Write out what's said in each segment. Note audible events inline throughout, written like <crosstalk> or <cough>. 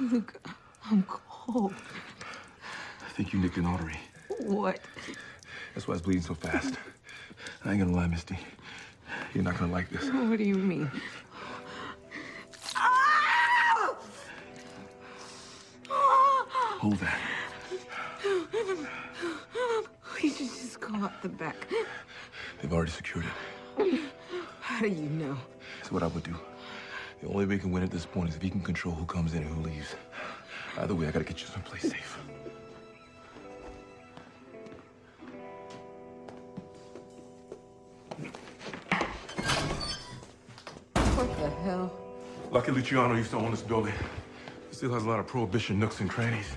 Luke, I'm cold. I think you nicked an artery. What? That's why it's bleeding so fast. I ain't gonna lie, Misty. You're not gonna like this. What do you mean? Hold that. We should just go up the back. They've already secured it. How do you know? That's what I would do. The only way we can win at this point is if he can control who comes in and who leaves. Either way, I gotta get you someplace safe. What the hell? Lucky Luciano used to own this building. It still has a lot of prohibition nooks and crannies.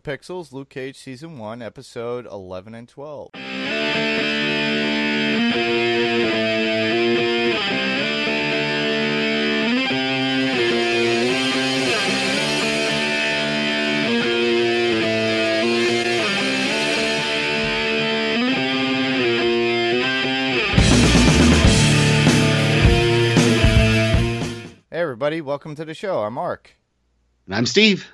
To Pixels, Luke Cage Season 1, Episode 11 and 12. Hey, everybody, welcome to the show. I'm Mark. And I'm Steve.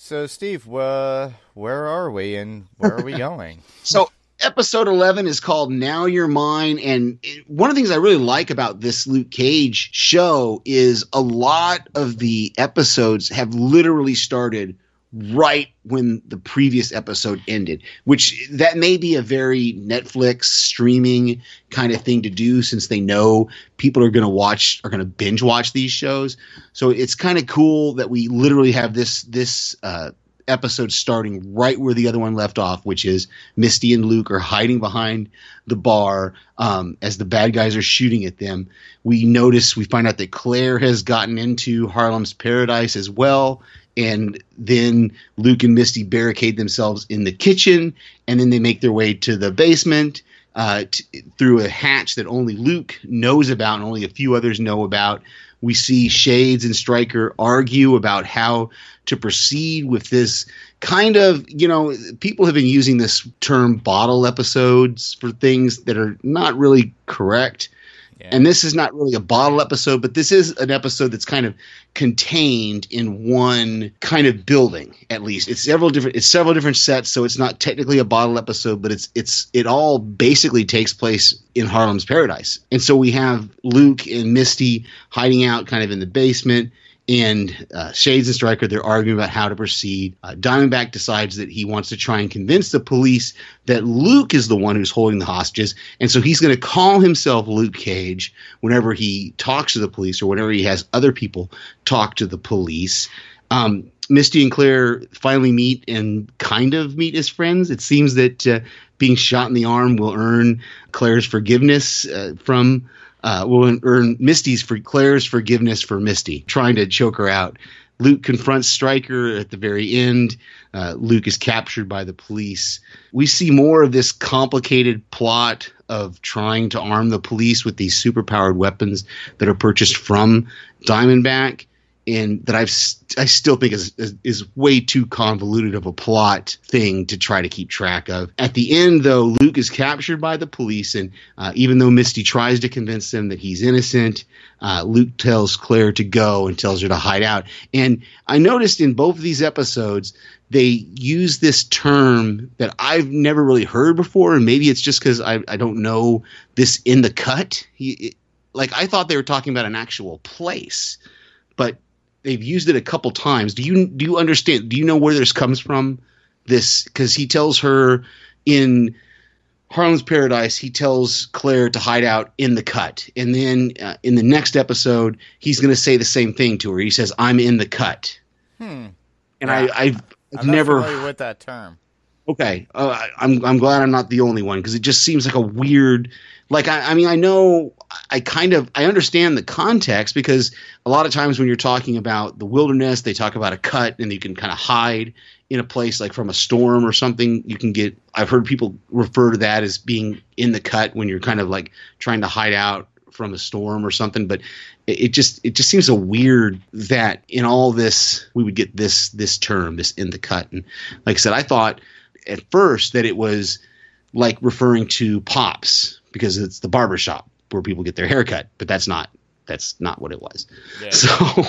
So, Steve, uh, where are we and where are we <laughs> going? So, episode 11 is called Now You're Mine. And it- one of the things I really like about this Luke Cage show is a lot of the episodes have literally started right when the previous episode ended, which that may be a very Netflix streaming kind of thing to do since they know people are going to watch, are going to binge watch these shows. So it's kind of cool that we literally have this, this, uh, episode starting right where the other one left off, which is Misty and Luke are hiding behind the bar um, as the bad guys are shooting at them. We notice, we find out that Claire has gotten into Harlem's Paradise as well. And then Luke and Misty barricade themselves in the kitchen, and then they make their way to the basement uh, t- through a hatch that only Luke knows about and only a few others know about. We see Shades and Stryker argue about how to proceed with this kind of, you know, people have been using this term bottle episodes for things that are not really correct. Yeah. And this is not really a bottle episode, but this is an episode that's kind of contained in one kind of building, at least. It's several different it's several different sets, so it's not technically a bottle episode, but it's it's it all basically takes place in Harlem's Paradise. And so we have Luke and Misty hiding out kind of in the basement and uh, Shades and Stryker, they're arguing about how to proceed. Uh, Diamondback decides that he wants to try and convince the police that Luke is the one who's holding the hostages, and so he's going to call himself Luke Cage whenever he talks to the police or whenever he has other people talk to the police. Um, Misty and Claire finally meet and kind of meet as friends. It seems that uh, being shot in the arm will earn Claire's forgiveness uh, from uh, will earn Misty's for Claire's forgiveness for Misty, trying to choke her out. Luke confronts Stryker at the very end. Uh, Luke is captured by the police. We see more of this complicated plot of trying to arm the police with these superpowered weapons that are purchased from Diamondback, and that I've I still think is, is is way too convoluted of a plot thing to try to keep track of. At the end, though, Luke is captured by the police, and uh, even though Misty tries to convince them that he's innocent, uh, Luke tells Claire to go and tells her to hide out. And I noticed in both of these episodes they use this term that I've never really heard before, and maybe it's just because I, I don't know this in the cut. He, it, like I thought they were talking about an actual place, but they've used it a couple times. Do you do you understand? Do you know where this comes from? This because he tells her in Harlem's Paradise, he tells Claire to hide out in the cut, and then uh, in the next episode, he's going to say the same thing to her. He says, "I'm in the cut," Hmm. and Yeah. I I've, I've I'm never with that term. Okay, uh, I- I'm I'm glad I'm not the only one because it just seems like a weird. Like I, I mean I know I kind of I understand the context because a lot of times when you're talking about the wilderness they talk about a cut and you can kind of hide in a place like from a storm or something. You can get I've heard people refer to that as being in the cut when you're kind of like trying to hide out from a storm or something. But it, just it just seems so weird that in all this we would get this this term this in the cut. And like I said I thought at first that it was like referring to pops because it's the barber shop where people get their hair cut, but that's not that's not what it was. Yeah. So,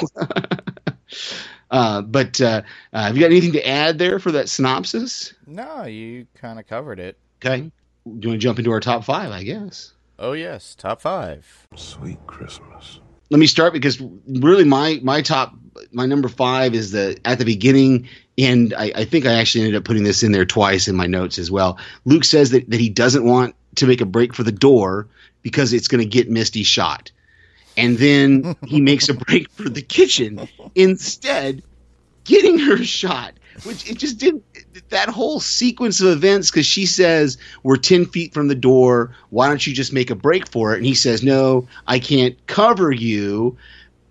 <laughs> uh, but uh, uh, have you got anything to add there for that synopsis? No, you kind of covered it. Okay, do you want to jump into our top five? I guess. Oh yes, top five. Sweet Christmas. Let me start because really my my top my number five is the at the beginning and I, I think I actually ended up putting this in there twice in my notes as well. Luke says that, that he doesn't want to make a break for the door because it's going to get Misty shot. And then he <laughs> makes a break for the kitchen instead, getting her shot, which it just didn't. That whole sequence of events, because she says, We're 10 feet from the door. Why don't you just make a break for it? And he says, No, I can't cover you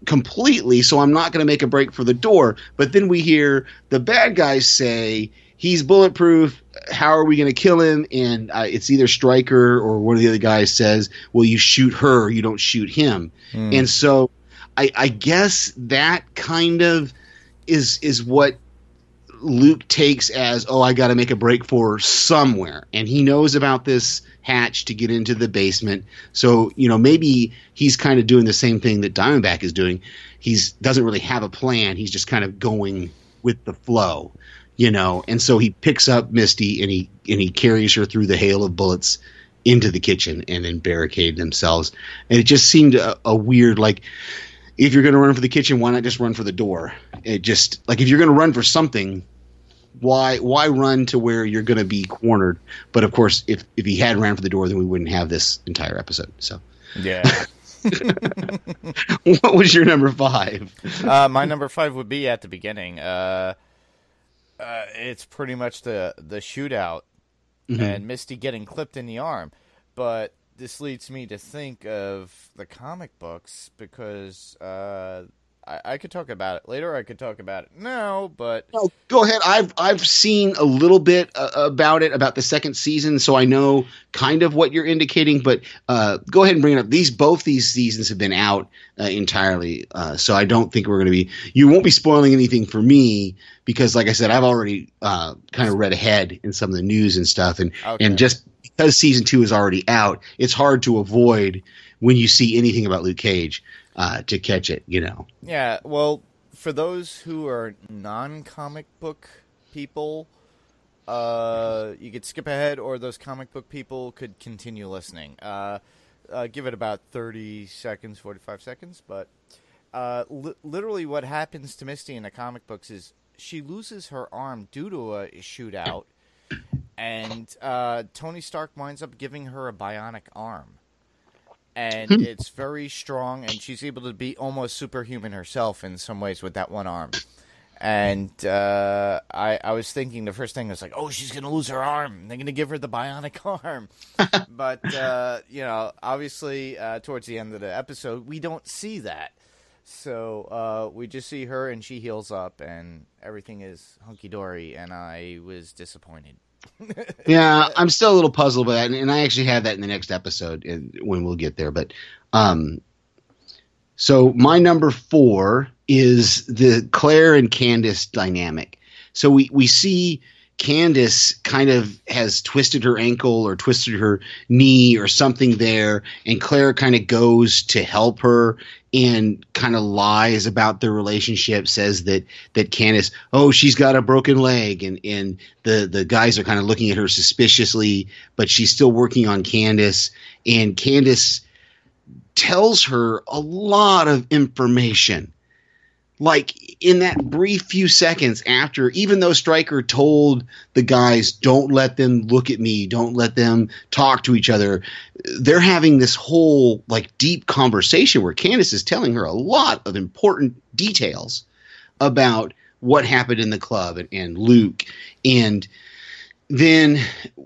completely, so I'm not going to make a break for the door. But then we hear the bad guys say, He's bulletproof. How are we going to kill him? And uh, it's either Stryker or one of the other guys says, Well, you shoot her, you don't shoot him. And so I, I guess that kind of is is what Luke takes as, oh, I got to make a break for somewhere, and he knows about this hatch to get into the basement. So you know maybe he's kind of doing the same thing that Diamondback is doing. He's doesn't really have a plan. He's just kind of going with the flow, you know. And so he picks up Misty and he and he carries her through the hail of bullets into the kitchen and then barricade themselves. And it just seemed a, a weird like if you're going to run for the kitchen, why not just run for the door? It just like if you're going to run for something, why why run to where you're going to be cornered? But of course, if if he had ran for the door, then we wouldn't have this entire episode. So, Yeah. <laughs> <laughs> what was your number five? uh, my number five would be at the beginning. Uh, uh, it's pretty much the the shootout and Misty getting clipped in the arm, but this leads me to think of the comic books because uh, I, I could talk about it later. I could talk about it now, but go ahead. I've I've seen a little bit uh, about it about the second season, so I know kind of what you're indicating. But uh, go ahead and bring it up. These both these seasons have been out uh, entirely, uh, so I don't think we're going to be. You won't be spoiling anything for me because, like I said, I've already uh, kind of read ahead in some of the news and stuff, and Okay. and just because season two is already out, it's hard to avoid when you see anything about Luke Cage uh, to catch it. You know. Yeah, well, for those who are non-comic book people, uh, you could skip ahead, or those comic book people could continue listening. Uh, uh, give it about thirty seconds, forty-five seconds. But uh, li- literally, what happens to Misty in the comic books is she loses her arm due to a shootout, and uh, Tony Stark winds up giving her a bionic arm and it's very strong and she's able to be almost superhuman herself in some ways with that one arm. And uh, I, I was thinking the first thing was like oh she's gonna lose her arm. They're gonna give her the bionic <laughs> arm. But uh, you know obviously uh, towards the end of the episode we don't see that. So uh, we just see her and she heals up and everything is hunky-dory and i was disappointed <laughs> yeah, I'm still a little puzzled by that, and, I actually have that in the next episode when we'll get there. But um, so my number four is the Claire and Candace dynamic. So we we see Candace kind of has twisted her ankle or twisted her knee or something there, and Claire kind of goes to help her and kind of lies about their relationship. Says that that Candace, oh, she's got a broken leg, and and the the guys are kind of looking at her suspiciously, but she's still working on Candace, and Candace tells her a lot of information like in that brief few seconds after, even though Stryker told the guys, don't let them look at me, don't let them talk to each other, they're having this whole like deep conversation where Candace is telling her a lot of important details about what happened in the club and, and Luke. And then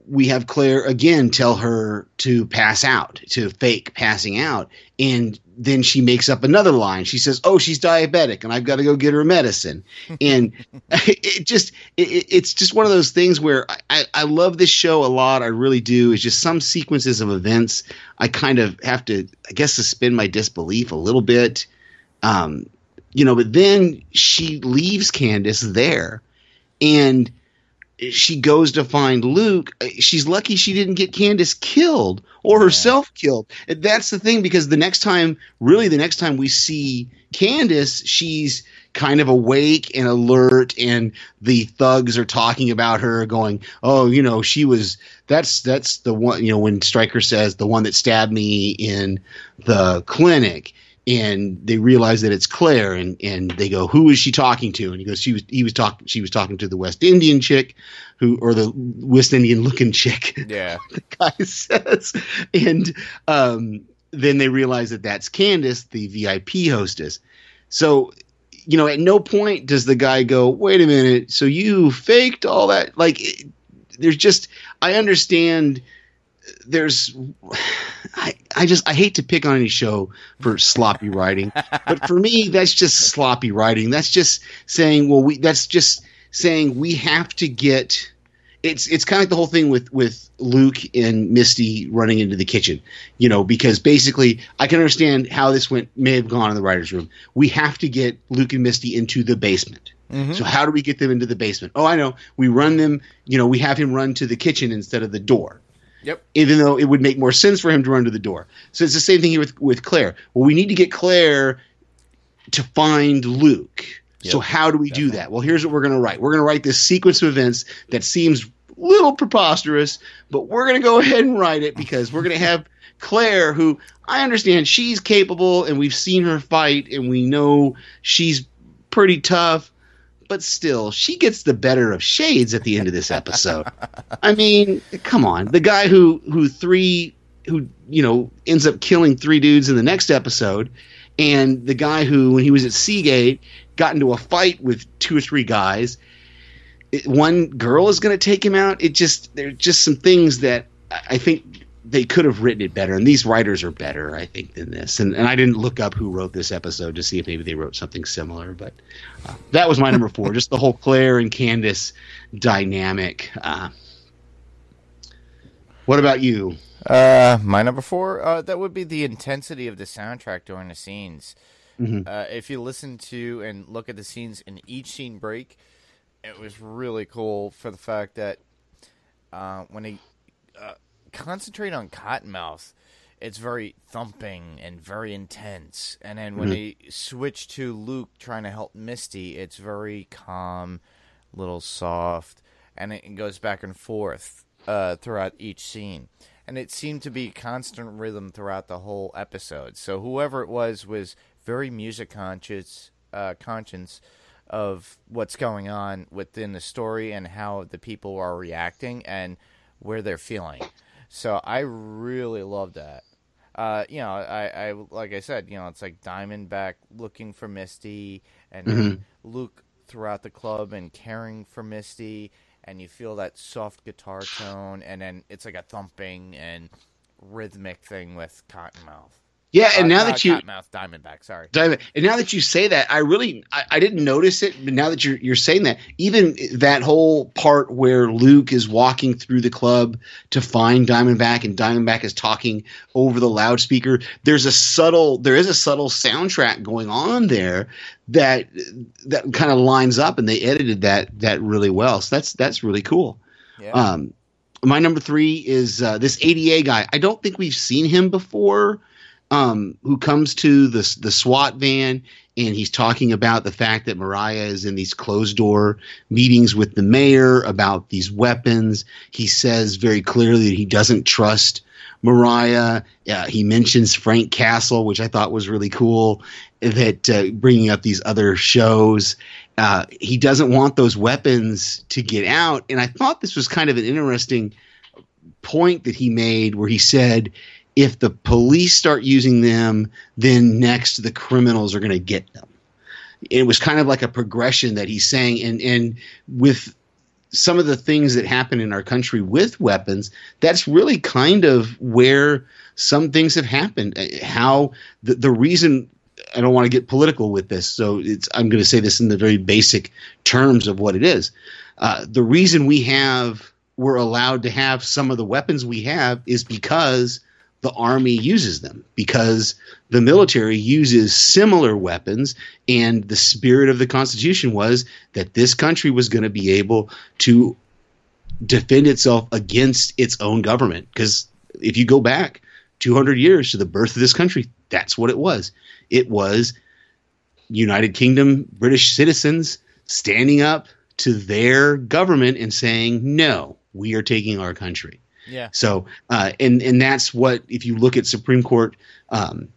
we have Claire again tell her to pass out, to fake passing out. And then she makes up another line. She says, "Oh, she's diabetic, and I've got to go get her medicine." <laughs> And it just, it, it's just one of those things where I, I love this show a lot. I really do. It's just some sequences of events I kind of have to, I guess, suspend my disbelief a little bit. Um, you know, but then she leaves Candace there, and she goes to find Luke. Uh, she's lucky she didn't get Candace killed or herself killed. That's the thing because the next time, really, the next time we see Candace, she's kind of awake and alert, and the thugs are talking about her, going, "Oh, you know, she was that's that's the one." You know, when Stryker says the one that stabbed me in the clinic and they realize that it's Claire and and they go who is she talking to? And he goes she was he was talking she was talking to the West Indian chick who or the West Indian looking chick. <laughs> Yeah. the guy <laughs> says and um then they realize that that's Candace the VIP hostess. So you know at no point does the guy go wait a minute so you faked all that? Like it, there's just I understand there's I, I just I hate to pick on any show for sloppy writing, but for me that's just sloppy writing. That's just saying well we that's just saying we have to get it's it's kind of like the whole thing with with Luke and Misty running into the kitchen, you know, because basically I can understand how this went may have gone in the writers' room. We have to get Luke and Misty into the basement. Mm-hmm. So how do we get them into the basement? Oh, I know. We run them. You know, we have him run to the kitchen instead of the door Yep. even though it would make more sense for him to run to the door. So it's the same thing here with, with Claire. Well, we need to get Claire to find Luke. So how do we do that? Well, here's what we're going to write. We're going to write this sequence of events that seems a little preposterous, but we're going to go ahead and write it because we're going to have Claire, who I understand she's capable and we've seen her fight and we know she's pretty tough, but still, she gets the better of Shades at the end of this episode. I mean, come on. The guy who who three who you know ends up killing three dudes in the next episode, and the guy who when he was at Seagate got into a fight with two or three guys. It, one girl is going to take him out. It just there's just some things that I think they could have written it better, and these writers are better, I think, than this. And and I didn't look up who wrote this episode to see if maybe they wrote something similar, but uh, that was my number four. just the whole Claire and Candace dynamic. Uh, what about you? Uh, my number four, uh, that would be the intensity of the soundtrack during the scenes. Mhm. Uh, if you listen to and look at the scenes in each scene break, it was really cool for the fact that uh, when they concentrate on Cottonmouth, it's very thumping and very intense. And then when they switch to Luke trying to help Misty, it's very calm, little soft, and it goes back and forth uh, throughout each scene. And it seemed to be constant rhythm throughout the whole episode. So whoever it was was very music conscious, uh, conscious of what's going on within the story and how the people are reacting and where they're feeling. So I really love that. Uh, you know, I, I like I said, you know, it's like Diamondback looking for Misty and then Luke throughout the club and caring for Misty, and you feel that soft guitar tone, and then it's like a thumping and rhythmic thing with Cottonmouth. Yeah, and Uh, now that you Cottonmouth Diamondback, sorry. Diamond. And now that you say that, I really I, I didn't notice it, but now that you're you're saying that, even that whole part where Luke is walking through the club to find Diamondback and Diamondback is talking over the loudspeaker, there's a subtle there is a subtle soundtrack going on there that that kind of lines up and they edited that that really well. So that's that's really cool. Yeah. Um, my number three is uh, this ADA guy. I don't think we've seen him before. Um, who comes to the the SWAT van and he's talking about the fact that Mariah is in these closed door meetings with the mayor about these weapons. He says very clearly that he doesn't trust Mariah. Uh, he mentions Frank Castle, which I thought was really cool. That uh, bringing up these other shows, uh, he doesn't want those weapons to get out. And I thought this was kind of an interesting point that he made, where he said, if the police start using them, then next the criminals are going to get them. It was kind of like a progression that he's saying, and and with some of the things that happen in our country with weapons, that's really kind of where some things have happened. How the, the reason I don't want to get political with this, so it's I'm going to say this in the very basic terms of what it is. Uh, the reason we have we're allowed to have some of the weapons we have is because the army uses them because the military uses similar weapons and the spirit of the constitution was that this country was going to be able to defend itself against its own government. Because if you go back 200 years to the birth of this country that's what it was. It was united kingdom british citizens standing up to their government and saying no we are taking our country Yeah. so, uh, and and that's what if you look at Supreme Court um,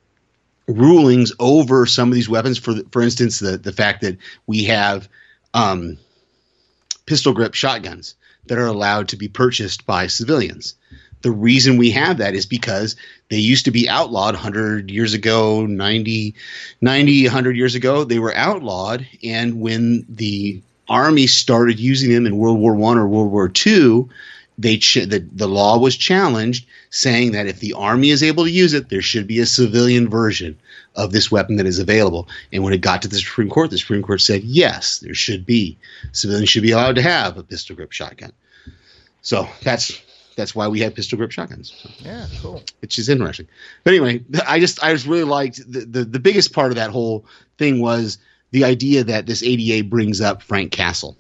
rulings over some of these weapons, for for instance, the the fact that we have um, pistol grip shotguns that are allowed to be purchased by civilians. The reason we have that is because they used to be outlawed 100 years ago, 90, 90 100 years ago. They were outlawed, and when the army started using them in World War One or World War Two, they ch- the, the law was challenged saying that if the army is able to use it there should be a civilian version of this weapon that is available and when it got to the supreme court the supreme court said yes there should be civilians should be allowed to have a pistol grip shotgun so that's that's why we have pistol grip shotguns Yeah. Cool. which is interesting but anyway i just i just really liked the, the the biggest part of that whole thing was the idea that this ada brings up frank castle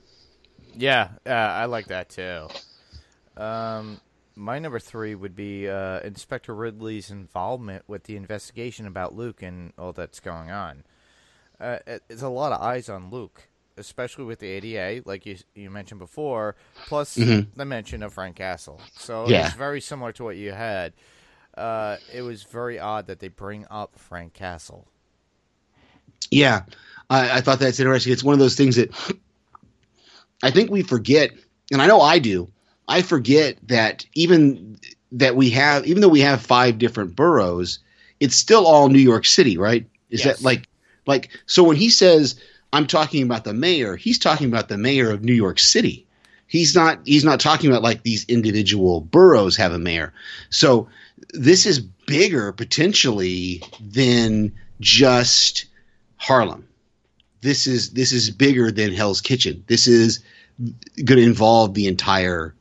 Yeah, uh, I like that too. Um, my number three would be uh, Inspector Ridley's involvement with the investigation about Luke and all that's going on. Uh, it- it's a lot of eyes on Luke, especially with the ADA, like you you mentioned before, plus Mhm. the mention of Frank Castle. So Yeah. it's very similar to what you had. Uh, it was very odd that they bring up Frank Castle. Yeah, I, I thought that's interesting. It's one of those things that I think we forget, and I know I do. I forget that even that we have, even though we have five different boroughs, it's still all New York City, right? Is Yes. that like, like so? When he says I'm talking about the mayor, he's talking about the mayor of New York City. He's not. He's not talking about like these individual boroughs have a mayor. So this is bigger potentially than just Harlem. This is this is bigger than Hell's Kitchen. This is going to involve the entire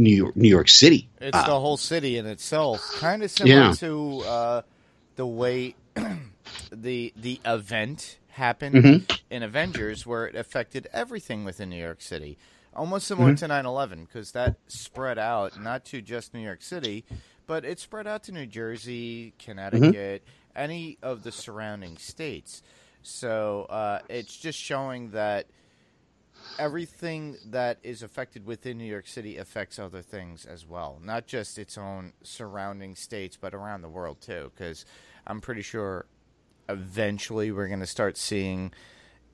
New York New York City. It's Uh, the whole city in itself, kind of similar Yeah. to uh, the way <clears throat> the the event happened Mhm. in Avengers, where it affected everything within New York City, almost similar to 9/11, because that spread out not to just New York City, but it spread out to New Jersey, Connecticut, any of the surrounding states. So uh, it's just showing that everything that is affected within New York City affects other things as well, not just its own surrounding states, but around the world too. Because I'm pretty sure eventually we're going to start seeing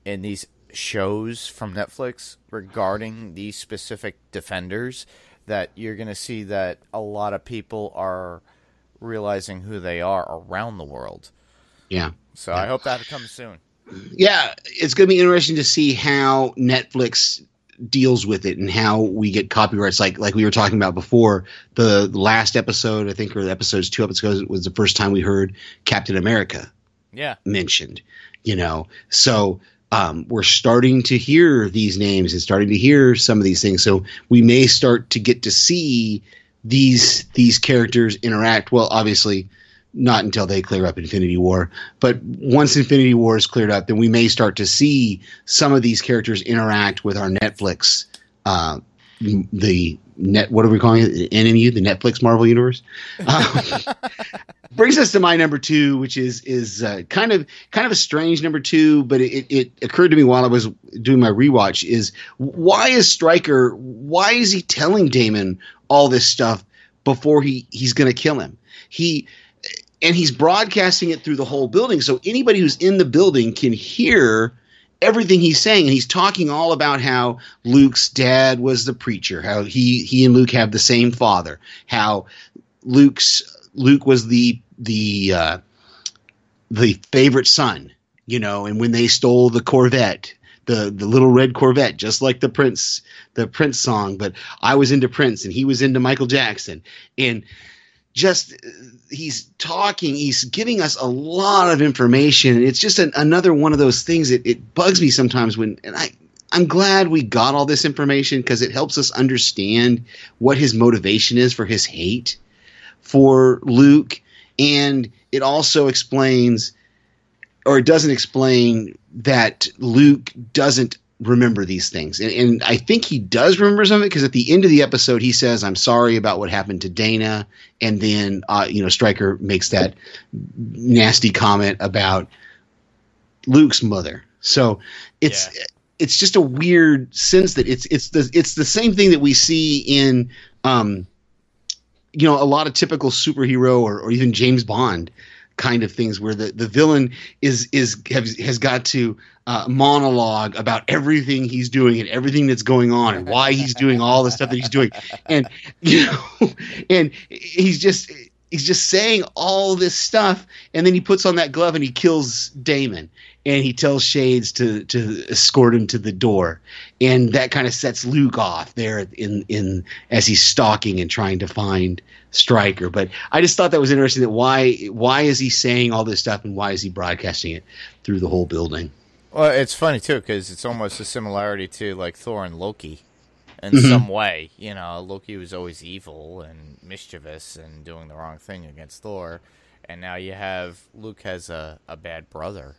in these shows from Netflix regarding these specific defenders that you're going to see that a lot of people are realizing who they are around the world. Yeah. So I hope that comes soon. Yeah, it's going to be interesting to see how Netflix deals with it and how we get copyrights. Like like we were talking about before, the last episode, I think, or the episodes two episodes ago, was the first time we heard Captain America Yeah. mentioned. You know, so um, we're starting to hear these names and starting to hear some of these things. So we may start to get to see these these characters interact. Well, obviously, not until they clear up Infinity War. But once Infinity War is cleared up, then we may start to see some of these characters interact with our Netflix. Uh, the net, what are we calling it? NMU, the Netflix Marvel Universe. Um, <laughs> brings us to my number two, which is is uh, kind of kind of a strange number two, but it, it occurred to me while I was doing my rewatch is why is Stryker why is he telling Damon all this stuff before he he's going to kill him? He and he's broadcasting it through the whole building, so anybody who's in the building can hear everything he's saying. And he's talking all about how Luke's dad was the preacher, how he he and Luke have the same father, how Luke's Luke was the the uh, the favorite son, you know, and when they stole the Corvette, the the little red Corvette, just like the Prince the Prince song. But I was into Prince, and he was into Michael Jackson, and just he's talking he's giving us a lot of information. It's just an, another one of those things that it bugs me sometimes when and i i'm glad we got all this information because it helps us understand what his motivation is for his hate for luke. And it also explains or it doesn't explain that luke doesn't remember these things. And, and, I think he does remember some of it because at the end of the episode, he says, I'm sorry about what happened to Dana. And then, uh, you know, Stryker makes that nasty comment about Luke's mother. So it's. Yeah. It's just a weird sense that it's it's the it's the same thing that we see in um, you know a lot of typical superhero or, or even James Bond kind of things where the, the villain is is has, has got to uh, monologue about everything he's doing and everything that's going on and why he's doing all the stuff that he's doing. And <laughs> you know and he's just he's just saying all this stuff and then he puts on that glove and he kills Damon and he tells Shades to to escort him to the door and that kind of sets Luke off there in in as he's stalking and trying to find Stryker. But I just thought that was interesting. That why why is he saying all this stuff and why is he broadcasting it through the whole building? Well, it's funny too because it's almost a similarity to like Thor and Loki in mm-hmm. some way. You know, Loki was always evil and mischievous and doing the wrong thing against Thor, and now you have Luke has a, a bad brother.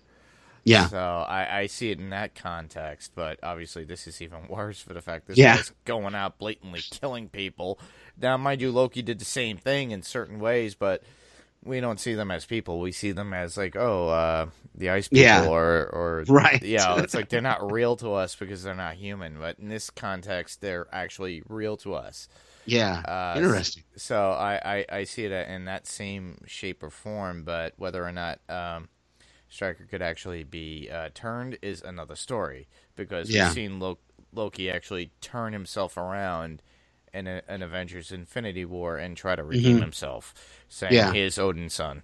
Yeah. So I, I see it in that context, but obviously this is even <laughs> worse for the fact this yeah. guy's going out blatantly killing people now, mind you, Loki did the same thing in certain ways, but we don't see them as people. We see them as like, oh, uh, the ice people, yeah. or or <laughs> right. Yeah, it's like they're not real to us because they're not human. But in this context, they're actually real to us. Yeah, uh, interesting. So I, I, I see it in that same shape or form, but whether or not um, Stryker could actually be uh, turned is another story because yeah. we've seen Loki actually turn himself around in a, an Avengers Infinity War and try to redeem mm-hmm. himself, saying yeah. he is Odin's son.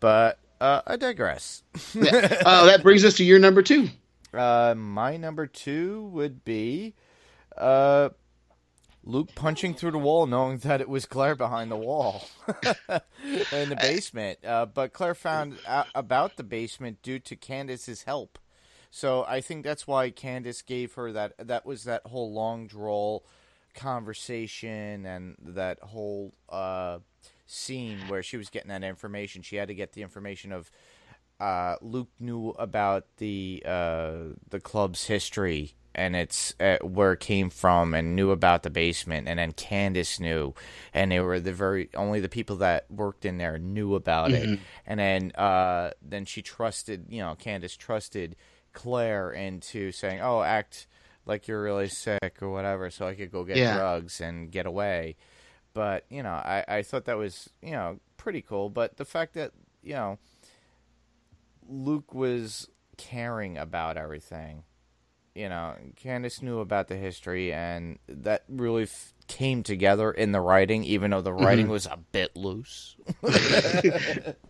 But uh, I digress. yeah. uh, that brings us to your number two. <laughs> Uh, my number two would be uh, Luke punching through the wall, knowing that it was Claire behind the wall <laughs> in the basement. Uh, but Claire found out about the basement due to Candace's help. So I think that's why Candace gave her that. That was that whole long drawl conversation and that whole uh, scene where she was getting that information. She had to get the information of uh, Luke knew about the uh, the club's history and it's uh, where it came from, and knew about the basement, and then Candace knew, and they were the very only the people that worked in there knew about mm-hmm. it, and then uh, then she trusted, you know, Candace trusted Claire into saying, "Oh, act." like you're really sick or whatever, so I could go get yeah. drugs and get away. But you know, I I thought that was you know pretty cool. But the fact that you know Luke was caring about everything. You know, Candace knew about the history, and that really f- came together in the writing, even though the writing mm-hmm. was a bit loose. <laughs>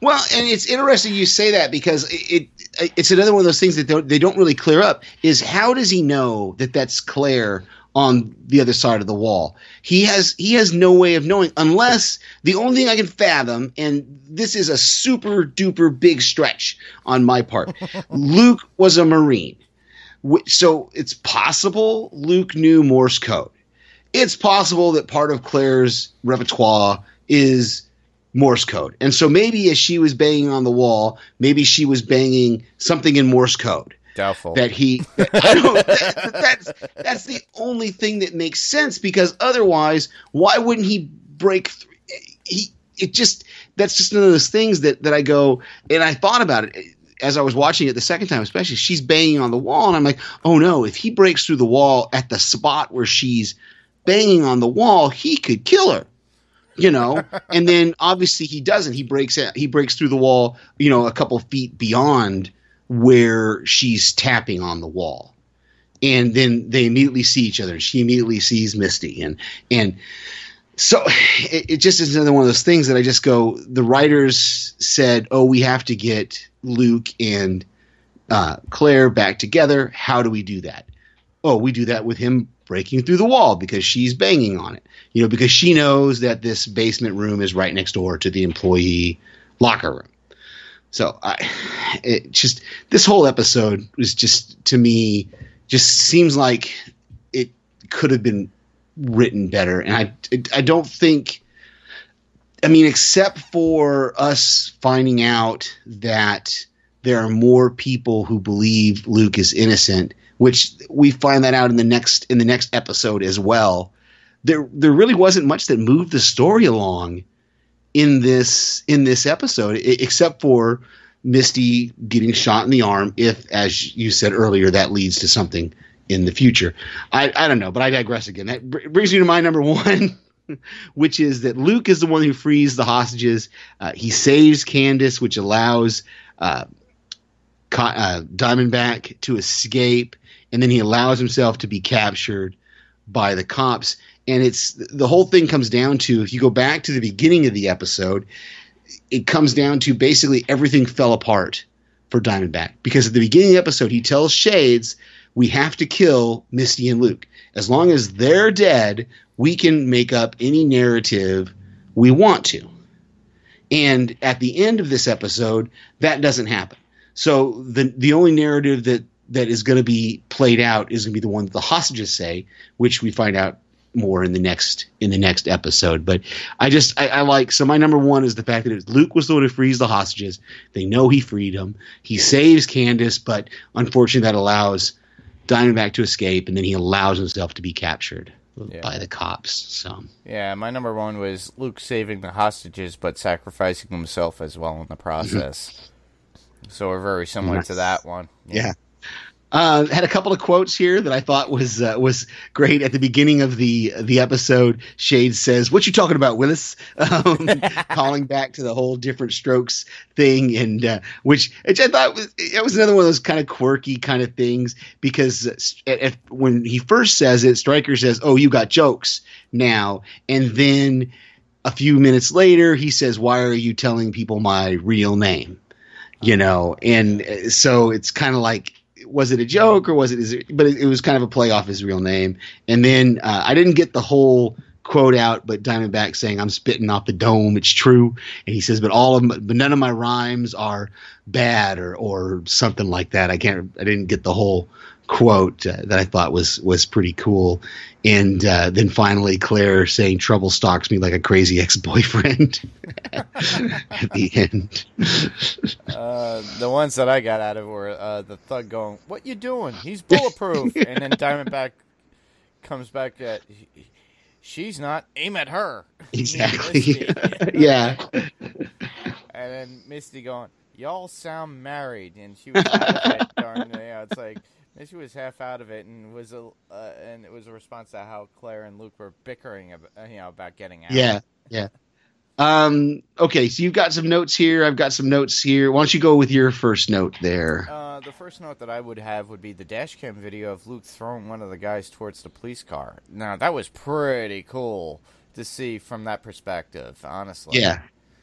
Well, and it's interesting you say that because it, it it's another one of those things that don't, they don't really clear up. Is how does he know that that's Claire on the other side of the wall? He has he has no way of knowing unless the only thing I can fathom, and this is a super duper big stretch on my part. <laughs> Luke was a Marine, so it's possible Luke knew Morse code. It's possible that part of Claire's repertoire is Morse code. And so maybe as she was banging on the wall, maybe she was banging something in Morse code. Doubtful. That he, <laughs> I don't, that, that's, that's the only thing that makes sense because otherwise, why wouldn't he break through? He, it just, that's just one of those things that, that I go, and I thought about it as I was watching it the second time, especially, she's banging on the wall, and I'm like, oh no, if he breaks through the wall at the spot where she's banging on the wall, he could kill her you know? <laughs> And then obviously he doesn't. He breaks it he breaks through the wall you know a couple feet beyond where she's tapping on the wall. And then they immediately see each other she immediately sees misty and and so it, it just is another one of those things that i just go the writers said oh we have to get luke and uh, Claire back together. How do we do that? Oh, we do that with him breaking through the wall because she's banging on it. You know, because she knows that this basement room is right next door to the employee locker room. So I, it just this whole episode was just to me just seems like it could have been written better, and I I don't think. I mean, except for us finding out that there are more people who believe Luke is innocent, which we find that out in the next in the next episode as well. There there really wasn't much that moved the story along in this in this episode, except for Misty getting shot in the arm. If, as you said earlier, that leads to something in the future. I, I don't know, but I digress again. That br- brings me to my number <laughs> one, which is that Luke is the one who frees the hostages. Uh, he saves Candace, which allows uh, uh, Diamondback to escape, and then he allows himself to be captured by the cops. And it's the whole thing comes down to if you go back to the beginning of the episode, it comes down to basically everything fell apart for Diamondback because at the beginning of the episode he tells Shades we have to kill Misty and Luke. As long as they're dead, we can make up any narrative we want to. And at the end of this episode, that doesn't happen. So the the only narrative that that is going to be played out is going to be the one that the hostages say, which we find out more in the next in the next episode. But I just I, I like so my number one is the fact that it, Luke was the one who frees the hostages. They know he freed them. He saves Candace, but unfortunately that allows Diamondback to escape, and then he allows himself to be captured Yeah. by the cops. So Yeah, my number one was Luke saving the hostages but sacrificing himself as well in the process. <laughs> So we're very similar to that one. yeah. Uh, had a couple of quotes here that I thought was uh, was great at the beginning of the the episode. Shade says, "What you talking about, Willis?" <laughs> Um, calling back to the whole different strokes thing, and uh, which which I thought was it was another one of those kind of quirky kind of things because at, at, when he first says it, Stryker says, "Oh, you got jokes now," and then a few minutes later he says, "Why are you telling people my real name?" You know, and uh, so it's kind of like was it a joke or was it? Is it but it, it was kind of a play off his real name. And then uh, I didn't get the whole quote out, but Diamondback saying I'm spitting off the dome. It's true, and he says, but all of them, but none of my rhymes are bad or or something like that. I can't. I didn't get the whole quote uh, that I thought was was pretty cool. And uh, then finally, Claire saying trouble stalks me like a crazy ex boyfriend <laughs> at the end. Uh, the ones that I got out of were uh, the thug going, "What you doing? He's bulletproof," <laughs> and then Diamondback comes back at, "She's not. Aim at her." <laughs> Exactly. Yeah. And then Misty going, "Y'all sound married," and she was like. Darn, know, it's like Misty was half out of it, and was a uh, and it was a response to how Claire and Luke were bickering about, you know, about getting out. Yeah, yeah. Um, okay, so you've got some notes here. I've got some notes here. Why don't you go with your first note there? Uh, the first note that I would have would be the dash cam video of Luke throwing one of the guys towards the police car. Now that was pretty cool to see from that perspective. Honestly, Yeah,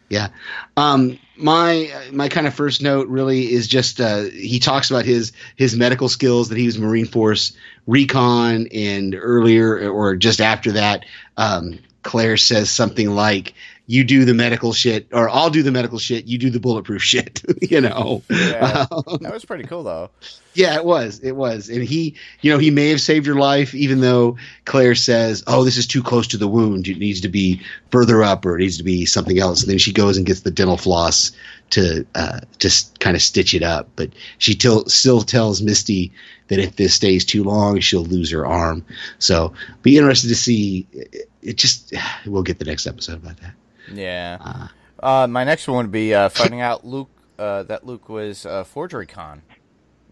yeah. Um, my my kind of first note really is just uh, he talks about his his medical skills that he was Marine Force recon, and earlier or just after that, um, Claire says something like. You do the medical shit, or I'll do the medical shit. You do the bulletproof <laughs> shit. <laughs> you know, Yeah. Um, that was pretty cool though. Yeah, it was. It was. And he, you know, he may have saved your life, even though Claire says, oh, this is too close to the wound. It needs to be further up or it needs to be something else. And then she goes and gets the dental floss to uh, just kind of stitch it up. But she till, still tells Misty that if this stays too long, she'll lose her arm. So be interested to see. It, it just, <sighs> we'll get the next episode about that. Yeah. Uh, Uh, my next one would be uh, finding out Luke uh, that Luke was uh, forgery con.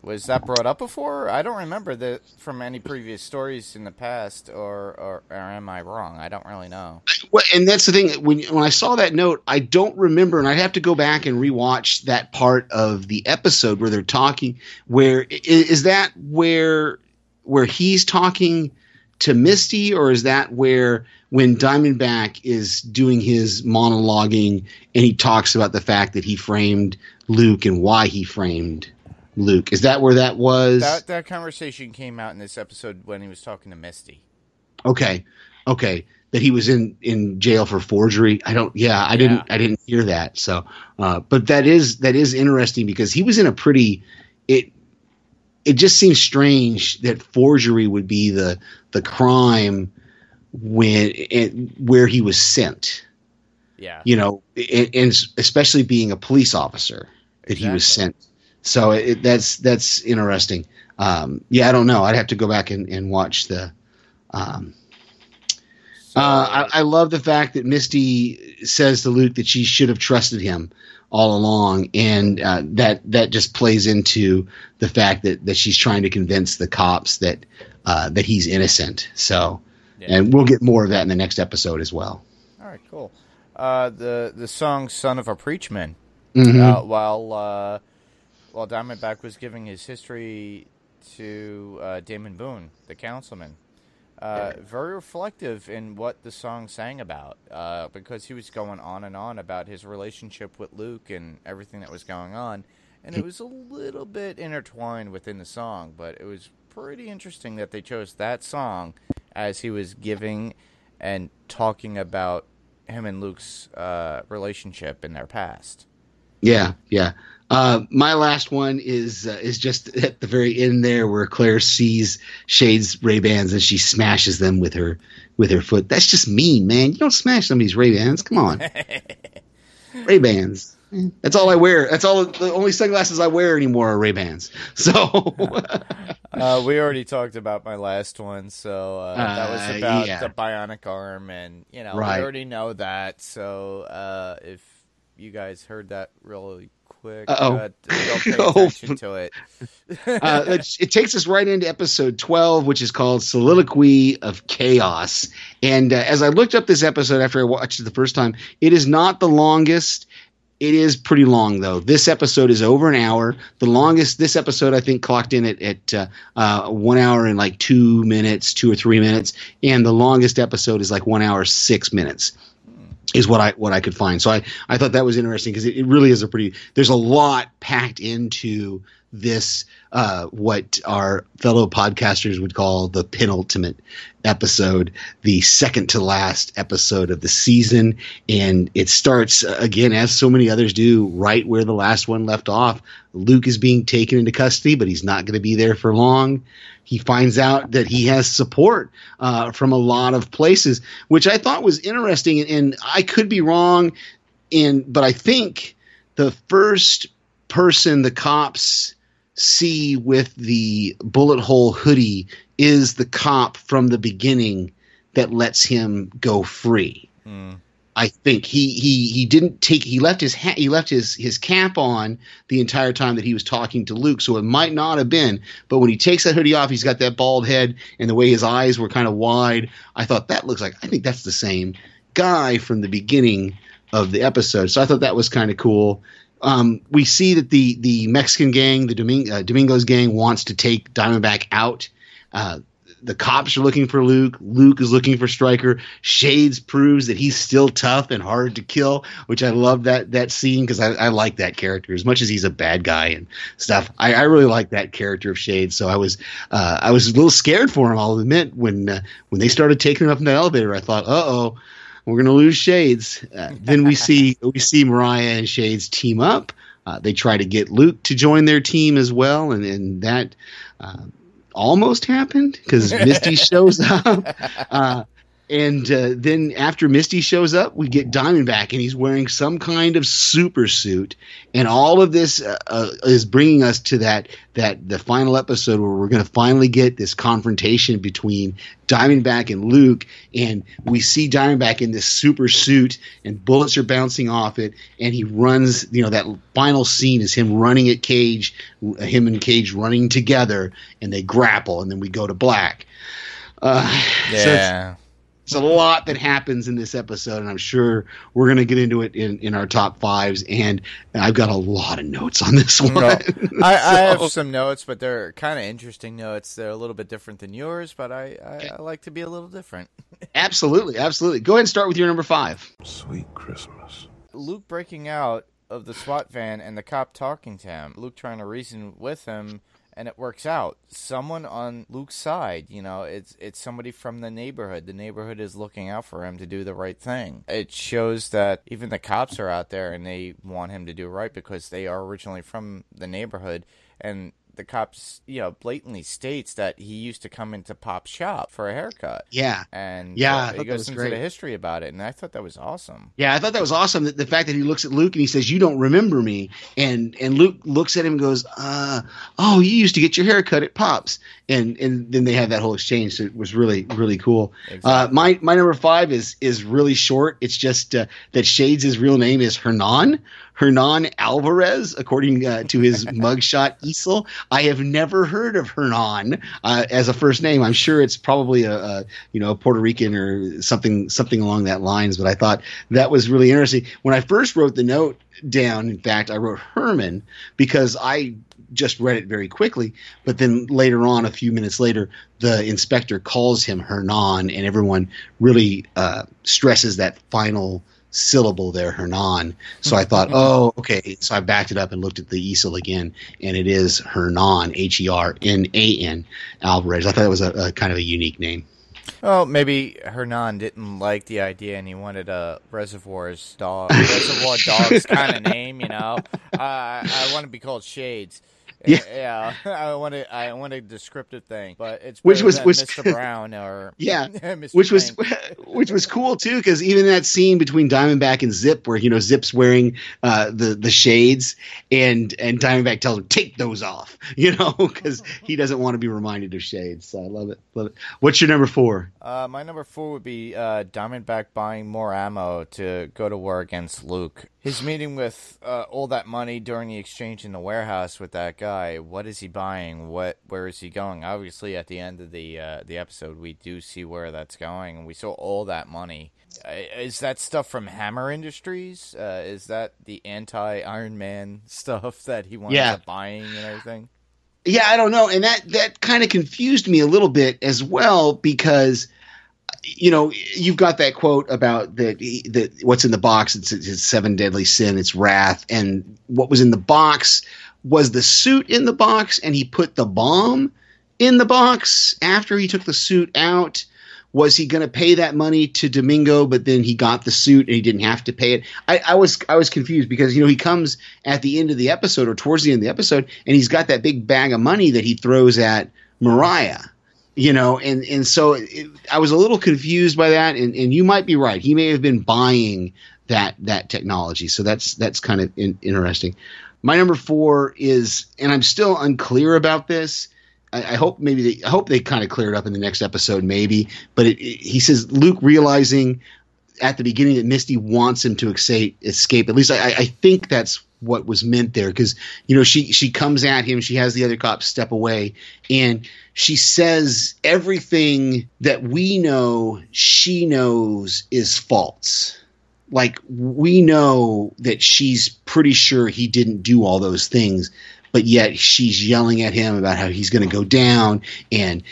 Was that brought up before? I don't remember that from any previous stories in the past, or, or or am I wrong? I don't really know. Well, and that's the thing. When when I saw that note, I don't remember, and I'd have to go back and rewatch that part of the episode where they're talking. Where is, is that where where he's talking to Misty, or is that where when Diamondback is doing his monologuing and he talks about the fact that he framed Luke and why he framed Luke. Is that where that was? That that conversation came out in this episode when he was talking to Misty. Okay, okay, that he was in in jail for forgery. I don't. Yeah, I didn't. Yeah. I didn't hear that. So, uh, but that is that is interesting because he was in a pretty. It it just seems strange that forgery would be the the crime when it, where he was sent. Yeah. You know, and, and especially being a police officer that he was sent. So it, that's that's interesting. Um, yeah, I don't know. I'd have to go back and, and watch the. Um, uh, I, I love the fact that Misty says to Luke that she should have trusted him all along, and uh, that that just plays into the fact that, that she's trying to convince the cops that uh, that he's innocent. So, Yeah. and we'll get more of that in the next episode as well. all right, cool. Uh, the the song "Son of a Preachman," Mhm. uh, while uh, while Diamondback was giving his history to uh, Damon Boone, the councilman. Uh, very reflective in what the song sang about, uh, because he was going on and on about his relationship with Luke and everything that was going on, and it was a little bit intertwined within the song, but it was pretty interesting that they chose that song as he was giving and talking about him and Luke's uh, relationship in their past. Yeah, yeah. Uh, my last one is uh, is just at the very end there, where Claire sees Shade's Ray Bans and she smashes them with her with her foot. That's just mean, man. You don't smash somebody's Ray Bans. Come on, <laughs> Ray Bans. That's all I wear. That's all. The only sunglasses I wear anymore are Ray Bans. So <laughs> Uh, <laughs> we already talked about my last one, so uh, that was Uh, about yeah. the bionic arm, and you know Right. we already know that. So uh, if you guys heard that really quick, Uh-oh. uh, don't <laughs> pay Oh. attention to it. uh, <laughs> it, it takes us right into episode 12, which is called Soliloquy of Chaos. And uh, as I looked up this episode after I watched it the first time, it is not the longest. It is pretty long, though. This episode is over an hour. The longest, this episode, I think, clocked in at, at uh, uh, one hour and like two minutes, two or three minutes. And the longest episode is like one hour, six minutes is what I what I could find. So I I thought that was interesting because it, it really is a pretty. There's a lot packed into this. Uh, what our fellow podcasters would call the penultimate episode, the second to last episode of the season, and it starts uh, again as so many others do, right where the last one left off. Luke is being taken into custody, but he's not going to be there for long. He finds out that he has support uh, from a lot of places, which I thought was interesting. And, and I could be wrong, in but I think the first person the cops see with the bullet hole hoodie is the cop from the beginning that lets him go free. Hmm. I think he he he didn't take he left his hat he left his his cap on the entire time that he was talking to Luke, so it might not have been. But when he takes that hoodie off, he's got that bald head and the way his eyes were kind of wide. I thought that looks like I think that's the same guy from the beginning of the episode. So I thought that was kind of cool. Um, we see that the the Mexican gang, the Domingo, uh, Domingos gang, wants to take Diamondback out. Uh, the cops are looking for Luke. Luke is looking for Stryker. Shades proves that he's still tough and hard to kill, which I love that that scene because I, I like that character as much as he's a bad guy and stuff. I, I really like that character of Shades. So I was uh, I was a little scared for him. I'll admit when uh, when they started taking him up in the elevator, I thought, uh oh, we're gonna lose Shades. Uh, then we see <laughs> we see Mariah and Shades team up. Uh, they try to get Luke to join their team as well, and, and that uh, almost happened because Misty <laughs> shows up. And uh, then after Misty shows up, we get Diamondback, and he's wearing some kind of super suit. And all of this uh, uh, is bringing us to that that the final episode where we're going to finally get this confrontation between Diamondback and Luke, and we see Diamondback in this super suit, and bullets are bouncing off it, and he runs. You know that final scene is him running at Cage, him and Cage running together, and they grapple, and then we go to black. Uh, so it's- a lot that happens in this episode, and I'm sure we're going to get into it in, in our top fives. And I've got a lot of notes on this one. No, I, I <laughs> have some notes, but they're kind of interesting notes. They're a little bit different than yours, but I, I, I like to be a little different. <laughs> absolutely, absolutely. Go ahead and start with your number five. Sweet Christmas. Luke breaking out of the SWAT van and the cop talking to him. Luke trying to reason with him and it works out. Someone on Luke's side, you know, it's it's somebody from the neighborhood. The neighborhood is looking out for him to do the right thing. It shows that even the cops are out there and they want him to do right because they are originally from the neighborhood and the cops, you know, blatantly states that he used to come into Pop's shop for a haircut. Yeah. And Yeah, uh, he goes into great. the history about it, and I thought that was awesome. Yeah, I thought that was awesome. That the fact that he looks at Luke and he says, "You don't remember me," and and Luke looks at him and goes, uh, "Oh, you used to get your hair cut at Pops," and and then they have that whole exchange. So it was really really cool. Uh, my my number five is is really short. It's just uh, that Shades' real name is Hernan Hernan Alvarez, according uh, to his <laughs> mugshot easel. I have never heard of Hernan uh, as a first name. I'm sure it's probably a, a you know a Puerto Rican or something something along that lines. But I thought that was really interesting. When I first wrote the note down, in fact, I wrote Herman because I just read it very quickly. But then later on, a few minutes later, the inspector calls him Hernan, and everyone really uh, stresses that final syllable there, Hernan. So I thought, oh, okay. So I backed it up and looked at the easel again, and it is Hernan, H E R N A N Alvarez. I thought it was a, a kind of a unique name. Well, maybe Hernan didn't like the idea, and he wanted a Reservoir's dog, Reservoir <laughs> Dogs kind of name. You know, uh, I want to be called Shades. Yeah. <laughs> yeah. <laughs> I want to. I want a descriptive thing, but it's Which was- which- Mr. <laughs> Brown or Yeah, Mr. which was which was cool too because even that scene between Diamondback and Zip where you know Zip's wearing uh, the the shades and and Diamondback tells him take those off you know because he doesn't want to be reminded of shades so I love it love it what's your number four Uh, my number four would be uh, Diamondback buying more ammo to go to war against Luke. His meeting with uh, all that money during the exchange in the warehouse with that guy. What is he buying? What? Where is he going? Obviously, at the end of the uh, the episode, we do see where that's going, and we saw all that money. Is that stuff from Hammer Industries? Uh, is that the anti Iron Man <laughs> stuff that he winds Yeah. buying and everything? yeah I don't know and that that kind of confused me a little bit as well because you know you've got that quote about that that what's in the box it's, it's seven deadly sin it's wrath and what was in the box was the suit in the box and he put the bomb in the box after he took the suit out. Was he going to pay that money to Domingo but then he got the suit and he didn't have to pay it? I, I was I was confused because you know he comes at the end of the episode or towards the end of the episode and he's got that big bag of money that he throws at Mariah you know and and so it, i was a little confused by that and and you might be right. He may have been buying that that technology. So that's that's kind of in, interesting my number four is and i'm still unclear about this. I, I hope maybe they, i hope they kind of clear it up in the next episode maybe. But it, it- he says luke realizing at the beginning that misty wants him to escape escape. At least i, I- think that's what was meant there because you know she she comes at him she has the other cops step away and she says everything that we know she knows is false like we know that she's pretty sure he didn't do all those things but yet she's yelling at him about how he's going to go down. And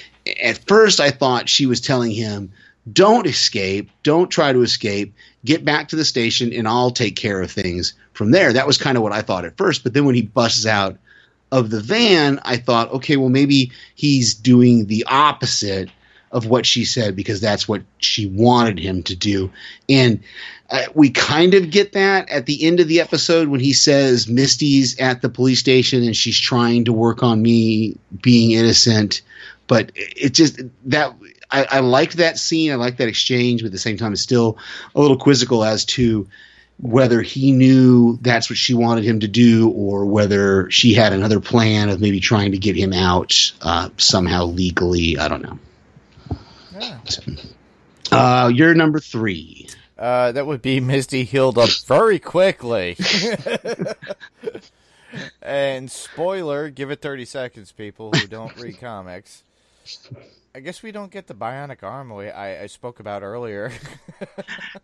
at first i thought she was telling him don't escape. Don't try to escape. Get back to the station and i'll take care of things from there. That was kind of what i thought at first but then when he busts out of the van, I thought, okay, well, maybe he's doing the opposite of what she said because that's what she wanted him to do. And uh, we kind of get that at the end of the episode when he says Misty's at the police station and she's trying to work on me being innocent. But it just that I, I liked that scene. I liked that exchange, but at the same time, it's still a little quizzical as to whether he knew that's what she wanted him to do or whether she had another plan of maybe trying to get him out uh, somehow legally. I don't know. Uh, you're number three. Uh, that would be Misty healed up very quickly. <laughs> and spoiler, give it 30 seconds, people who don't read comics. I guess we don't get the bionic arm we, I, I spoke about earlier. <laughs>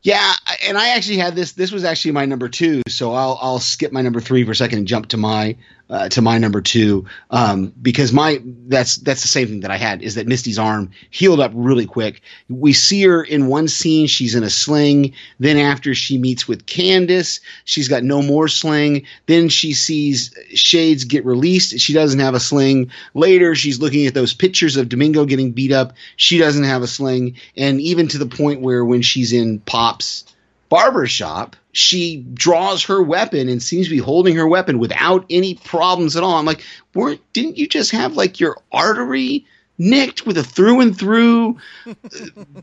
Yeah, and I actually had this. This was actually my number two, so I'll I'll skip my number three for a second and jump to my uh, to my number two um, because my that's that's the same thing that I had is that Misty's arm healed up really quick. We see her in one scene; she's in a sling. Then after she meets with Candace, she's got no more sling. Then she sees Shades get released. She doesn't have a sling. Later, she's looking at those pictures of Domingo getting beat up. She doesn't have a sling, and even to the point where when she's in Pop's barber shop, she draws her weapon and seems to be holding her weapon without any problems at all. I'm like, weren't didn't you just have like your artery nicked with a through and through uh,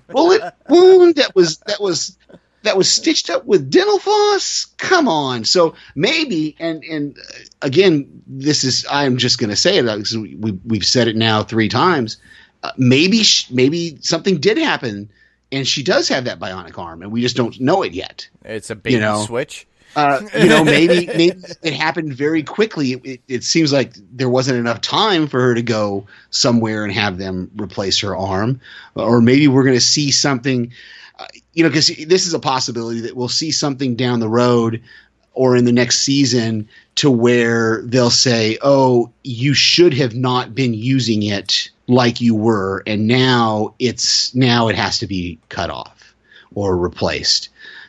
bullet <laughs> wound that was that was that was stitched up with dental floss? Come on. So maybe and and uh, again, this is I'm just going to say it because we we've said it now three times. Uh, maybe sh- maybe something did happen and she does have that bionic arm and we just don't know it yet it's a bait You know. switch. uh, you know, maybe <laughs> maybe it happened very quickly. It, it, it seems like there wasn't enough time for her to go somewhere and have them replace her arm, or maybe we're going to see something. Uh, you know, because this is a possibility that we'll see something down the road or in the next season to where they'll say, "Oh, you should have not been using it like you were, and now it's now it has to be cut off or replaced."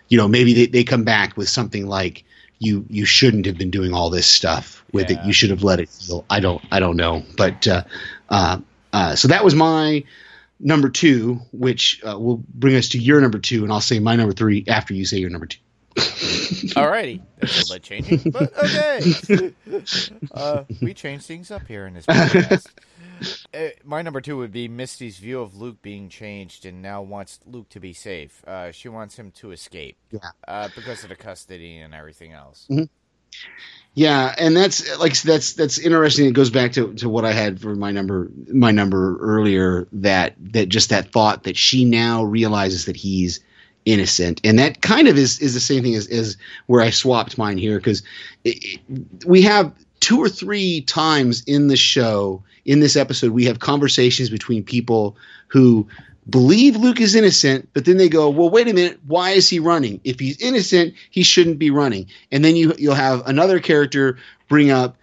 You know, maybe they, they come back with something like, "You you shouldn't have been doing all this stuff with it. You should have let it heal." I don't I don't know, but uh, uh, uh, so that was my number two, which uh, will bring us to your number two, and I'll say my number three after you say your number two. <laughs> Alrighty, that's a little bit changing, but okay. <laughs> Uh, we change things up here in this podcast. <laughs> Uh, my number two would be Misty's view of Luke being changed and now wants Luke to be safe. Uh, she wants him to escape Yeah. uh, because of the custody and everything else. Yeah, and that's like that's that's interesting. It goes back to, to what I had for my number my number earlier that that just that thought that she now realizes that he's innocent, and that kind of is is the same thing as, as where I swapped mine here because we have two or three times in the show in this episode we have conversations between people who believe Luke is innocent, but then they go, "Well, wait a minute, why is he running? If he's innocent, he shouldn't be running." And then you you'll have another character bring up,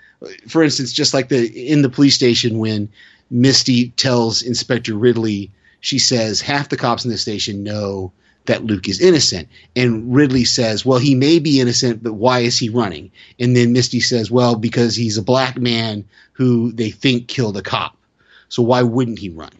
for instance, just like the in the police station when Misty tells Inspector Ridley, she says half the cops in the station know that Luke is innocent, and Ridley says, "Well, he may be innocent, but why is he running?" And then Misty says, "Well, because he's a black man who they think killed a cop, so why wouldn't he run?"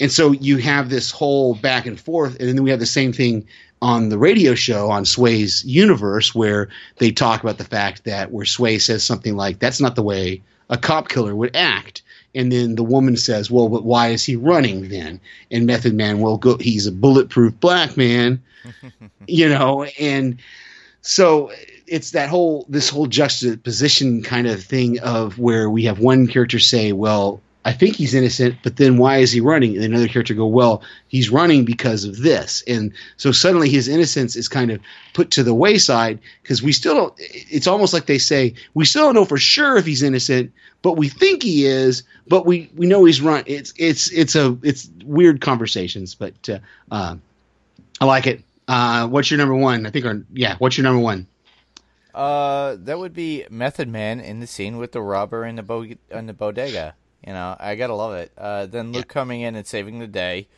And so you have this whole back and forth, and then we have the same thing on the radio show on Sway's Universe, where they talk about the fact that where Sway says something like, "That's not the way a cop killer would act," and then the woman says, "Well, but why is he running then?" And Method Man, well, go, he's a bulletproof black man, <laughs> you know, and so it's that whole this whole juxtaposition kind of thing of where we have one character say, "Well, I think he's innocent, but then why is he running?" And another character go, "Well, he's running because of this." And so suddenly his innocence is kind of put to the wayside because we still don't. It's almost like they say we still don't know for sure if he's innocent, but we think he is. But we we know he's run. It's it's it's a it's weird conversations, but uh, uh, I like it. Uh, what's your number one? I think, our, yeah. What's your number one? Uh, that would be Method Man in the scene with the robber in the bo- in the bodega. You know, I gotta love it. Uh, then Luke coming in and saving the day.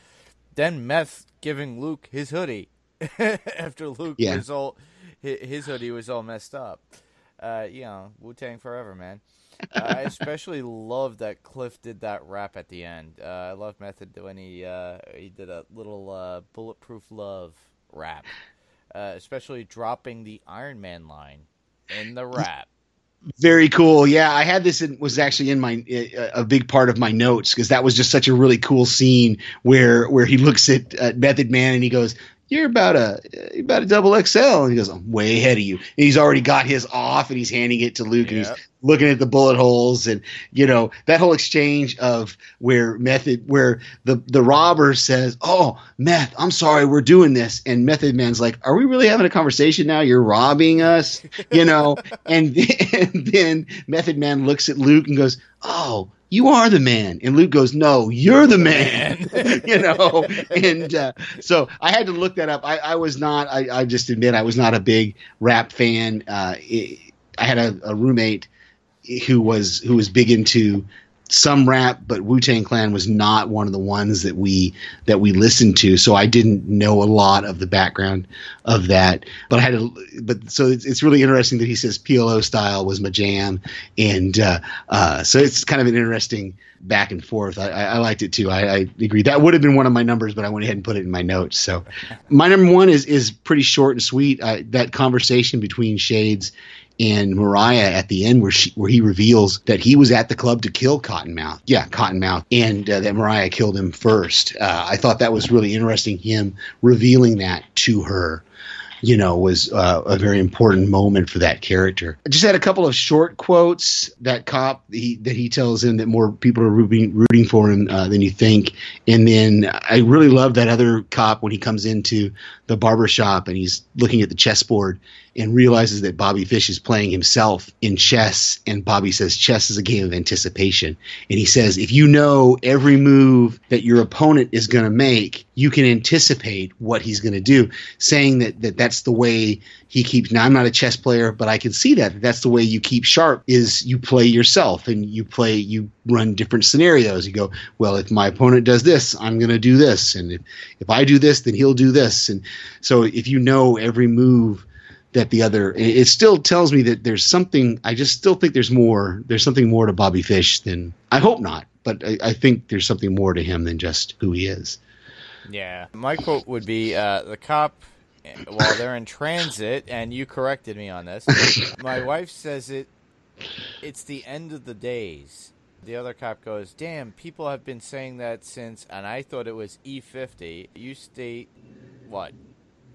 Then Meth giving Luke his hoodie <laughs> after Luke Yeah. was all his hoodie was all messed up. Uh, you know, Wu Tang forever, man. Uh, I <laughs> especially love that Cliff did that rap at the end. Uh, I love Method when he uh, he did a little uh, bulletproof love rap, uh, especially dropping the Iron Man line in the rap. Very cool. Yeah, I had this. In, was actually in my a big part of my notes because that was just such a really cool scene where where he looks at uh, Method Man and he goes, "You're about a you're about a double XL," and he goes, "I'm way ahead of you." And he's already got his off and he's handing it to Luke and he's looking at the bullet holes. And you know that whole exchange of where method where the the robber says oh meth i'm sorry we're doing this. And method man's like are we really having a conversation now? You're robbing us you know? <laughs> And, and then method man looks at luke and goes oh you are the man. And Luke goes, no, you're the man, <laughs> you know? And uh, so I had to look that up. I, I was not, I, I, just admit I was not a big rap fan. Uh, it, I had a, a, roommate who was, who was big into some rap, but Wu Tang Clan was not one of the ones that we that we listened to. So I didn't know a lot of the background of that. But I had to. But so it's, it's really interesting that he says PLO style was my jam, and uh, uh, so it's kind of an interesting back and forth. I, I, I liked it too. I, I, agree. That would have been one of my numbers, but I went ahead and put it in my notes. So my number one is is pretty short and sweet. that conversation between Shades and Mariah at the end where she where he reveals that he was at the club to kill Cottonmouth. Yeah, Cottonmouth, and uh, that Mariah killed him first. Uh, I thought that was really interesting. Him revealing that to her you know, was uh, a very important moment for that character. I just had a couple of short quotes. That cop he, that he tells him that more people are rooting, rooting for him uh, than you think, and then I really love that other cop when he comes into the barber shop and he's looking at the chessboard and realizes that Bobby Fish is playing himself in chess. And Bobby says, chess is a game of anticipation. And he says, if you know every move that your opponent is going to make, you can anticipate what he's going to do, saying that, that that's the way he keeps. Now, I'm not a chess player, but I can see that. That's the way you keep sharp is you play yourself and you play, you run different scenarios. You go, well, if my opponent does this, I'm going to do this. And if, if I do this, then he'll do this. And so if you know every move, that the other it still tells me that there's something i just still think there's more there's something more to bobby fish than i hope not but i, I think there's something more to him than just who he is. Yeah. My quote would be uh, the cop while they're in transit and you corrected me on this my wife says it it's the end of the days. The other cop goes damn people have been saying that since and i thought it was e50 you state what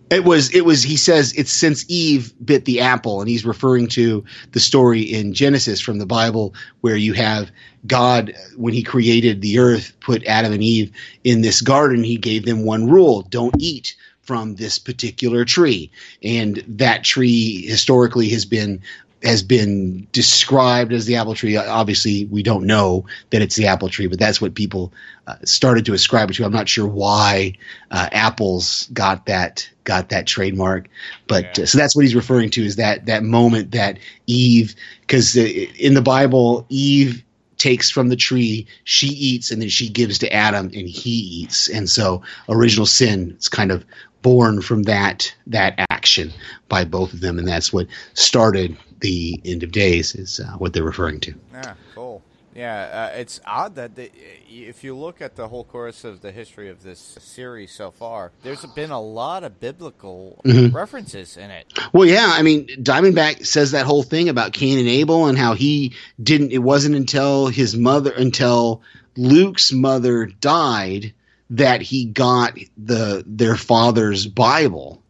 it was it was he says it's since Eve bit the apple and he's referring to the story in Genesis from the Bible where you have God when he created the earth put Adam and Eve in this garden he gave them one rule don't eat from this particular tree. And that tree historically has been has been described as the apple tree. Obviously, we don't know that it's the apple tree, but that's what people uh, started to ascribe it to. I'm not sure why uh, apples got that got that trademark, but yeah. uh, so that's what he's referring to is that that moment that Eve, because in the Bible, Eve takes from the tree, she eats, and then she gives to Adam, and he eats, and so original sin is kind of born from that that action by both of them, and that's what started the end of days is uh, what they're referring to. Yeah, cool. Yeah, uh, it's odd that they, if you look at the whole course of the history of this series so far, there's been a lot of biblical mm-hmm. references in it. Well, yeah, I mean, Diamondback says that whole thing about Cain and Abel and how he didn't. It wasn't until his mother, until Luke's mother died, that he got the their father's Bible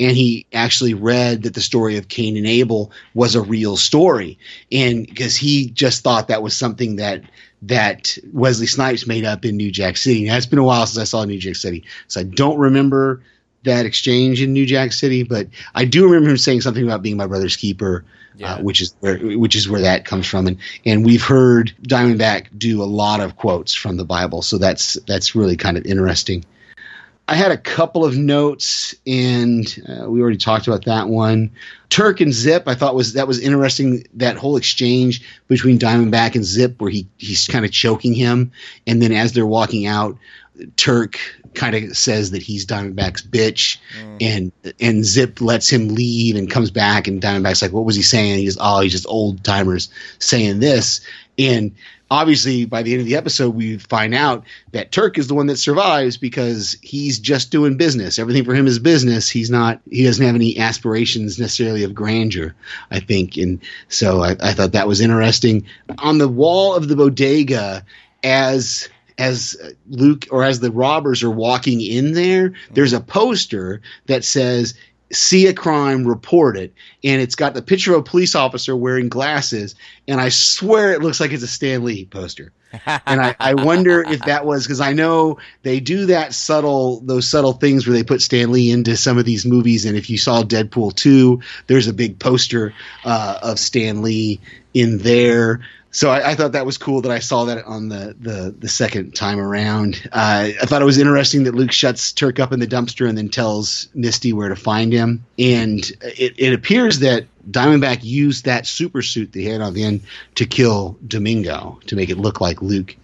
and he actually read that the story of Cain and Abel was a real story, and because he just thought that was something that that Wesley Snipes made up in New Jack City. Now it's been a while since I saw New Jack City, so I don't remember that exchange in New Jack City, but I do remember him saying something about being my brother's keeper. Uh, yeah. Uh, which is where which is where that comes from, and and we've heard Diamondback do a lot of quotes from the Bible, so that's that's really kind of interesting. I had a couple of notes, and uh, we already talked about that one. Turk and Zip, I thought was that was interesting. That whole exchange between Diamondback and Zip, where he he's kind of choking him, and then as they're walking out, Turk kind of says that he's Diamondback's bitch, mm. and and Zip lets him leave and comes back, and Diamondback's like, "What was he saying?" He's "Oh, he's just old timers saying this," and obviously by the end of the episode we find out that turk is the one that survives because he's just doing business. Everything for him is business. He's not he doesn't have any aspirations necessarily of grandeur i think. And so i, I thought that was interesting. On the wall of the bodega as as Luke or as the robbers are walking in there, there's a poster that says see a crime, report it, and it's got the picture of a police officer wearing glasses, and I swear it looks like it's a Stan Lee poster. and I, I wonder if <laughs> that was because I know they do that subtle those subtle things where they put Stan Lee into some of these movies, and if you saw Deadpool two, there's a big poster uh, of Stan Lee in there. So I, I, thought that was cool that I saw that on the the, the second time around. Uh, I thought it was interesting that Luke shuts Turk up in the dumpster and then tells Misty where to find him. And it, it appears that Diamondback used that super suit that he had on the end to kill Domingo to make it look like Luke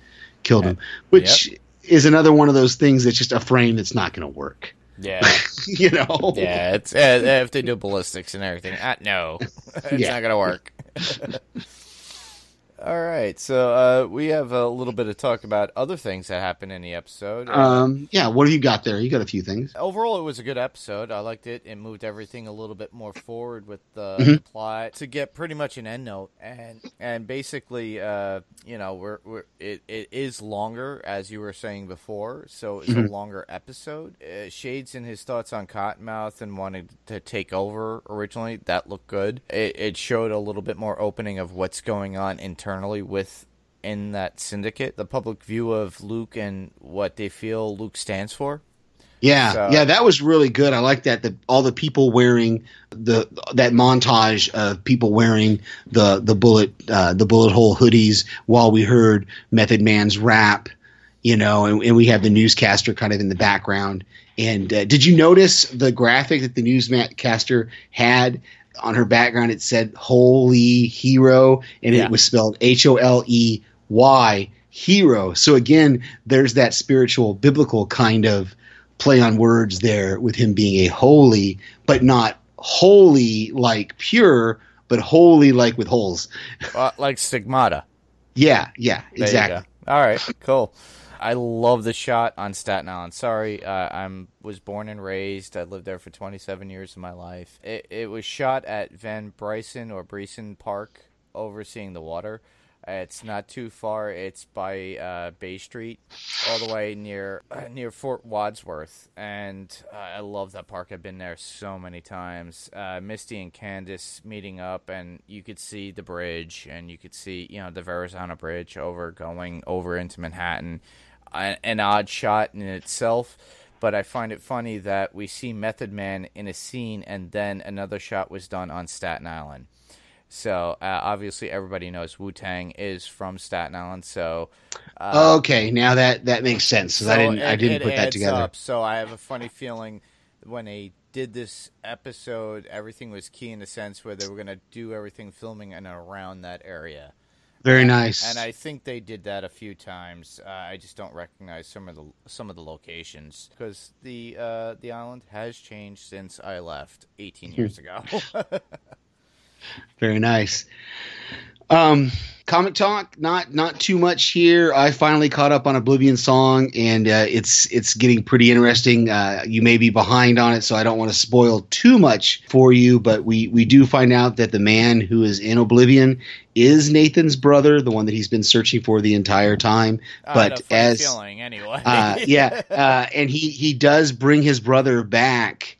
killed him, which yep. is another one of those things that's just a frame that's not going to work. Yeah, <laughs> you know. Yeah, it's uh, if they do ballistics and everything. Uh, no, <laughs> it's yeah. not going to work. <laughs> All right, so uh, we have a little bit of talk about other things that happened in the episode. Um, yeah, what have you got there? You got a few things. Overall, it was a good episode. I liked it. It moved everything a little bit more forward with the, <laughs> mm-hmm. the plot to get pretty much an end note, and and basically, uh, you know, we're, we're it, it is longer as you were saying before, so it's mm-hmm. a longer episode. Uh, Shades and his thoughts on Cottonmouth and wanting to take over originally that looked good. It, it showed a little bit more opening of what's going on in internally with in that syndicate, the public view of Luke and what they feel Luke stands for. Yeah, so. yeah, that was really good. I like that. The all the people wearing the that montage of people wearing the the bullet uh, the bullet hole hoodies while we heard Method Man's rap, you know, and, and we have the newscaster kind of in the background. And uh, did you notice the graphic that the newscaster had on her background it said holy hero and yeah. it was spelled h-o-l-e-y hero. So again there's that spiritual biblical kind of play on words there with him being a holy but not holy like pure but holy like with holes. Uh, like stigmata yeah yeah exactly. All right cool I love the shot on Staten Island. Sorry, uh, I'm was born and raised. I lived there for 27 years of my life. It, it was shot at Van Bryson or Breeson Park, overseeing the water. It's not too far. It's by uh, Bay Street, all the way near uh, near Fort Wadsworth, and uh, I love that park. I've been there so many times. Uh, Misty and Candace meeting up, and you could see the bridge, and you could see you know the Verrazano Bridge over going over into Manhattan an odd shot in itself, but I find it funny that we see Method Man in a scene and then another shot was done on Staten Island. So uh, obviously everybody knows Wu Tang is from Staten Island. So uh, okay, now that that makes sense. So I didn't it, I didn't put that together. Up. So I have a funny feeling when they did this episode, everything was key in the sense where they were going to do everything filming and around that area. Very nice. And I think they did that a few times. Uh, I just don't recognize some of the some of the locations because the uh, the island has changed since I left 18 <laughs> years ago. <laughs> Very nice. Um, comic talk, not not too much here. I finally caught up on Oblivion Song, and uh, it's it's getting pretty interesting. Uh, you may be behind on it, so I don't want to spoil too much for you. But we we do find out that the man who is in Oblivion is Nathan's brother, the one that he's been searching for the entire time. but as feeling anyway, uh, yeah, uh, and he he does bring his brother back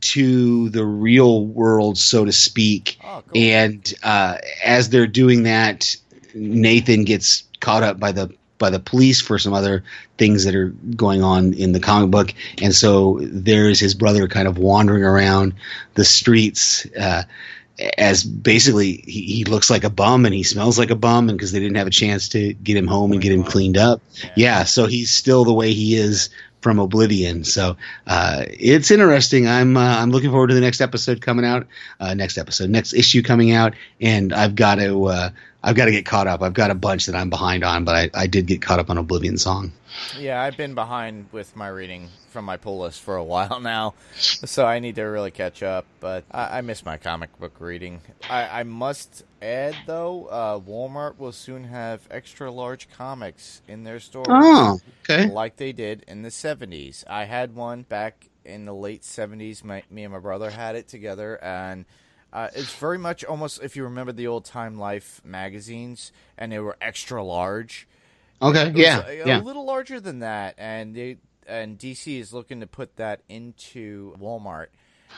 to the real world, so to speak. Oh, cool. And uh, as they're doing that, Nathan gets caught up by the by the police for some other things that are going on in the comic book, and so there's his brother kind of wandering around the streets. Uh, as basically he, he, looks like a bum and he smells like a bum and because they didn't have a chance to get him home and get him cleaned up yeah. yeah. so he's still the way he is from Oblivion. So uh, it's interesting. I'm uh, I'm looking forward to the next episode coming out. Uh, next episode, next issue coming out, and I've got to uh, I've got to get caught up. I've got a bunch that I'm behind on, but I, I did get caught up on Oblivion Song. Yeah, I've been behind with my reading from my pull list for a <laughs> while now, so I need to really catch up. But I, I miss my comic book reading. I, I must add, though, uh, Walmart will soon have extra large comics in their stores. Oh, okay. Like they did in the 70s. I had one back in the late 70s. My, me and my brother had it together, and uh, it's very much almost if you remember the old Time Life magazines, and they were extra large. Okay, yeah, a, yeah, a little larger than that, and they and DC is looking to put that into Walmart.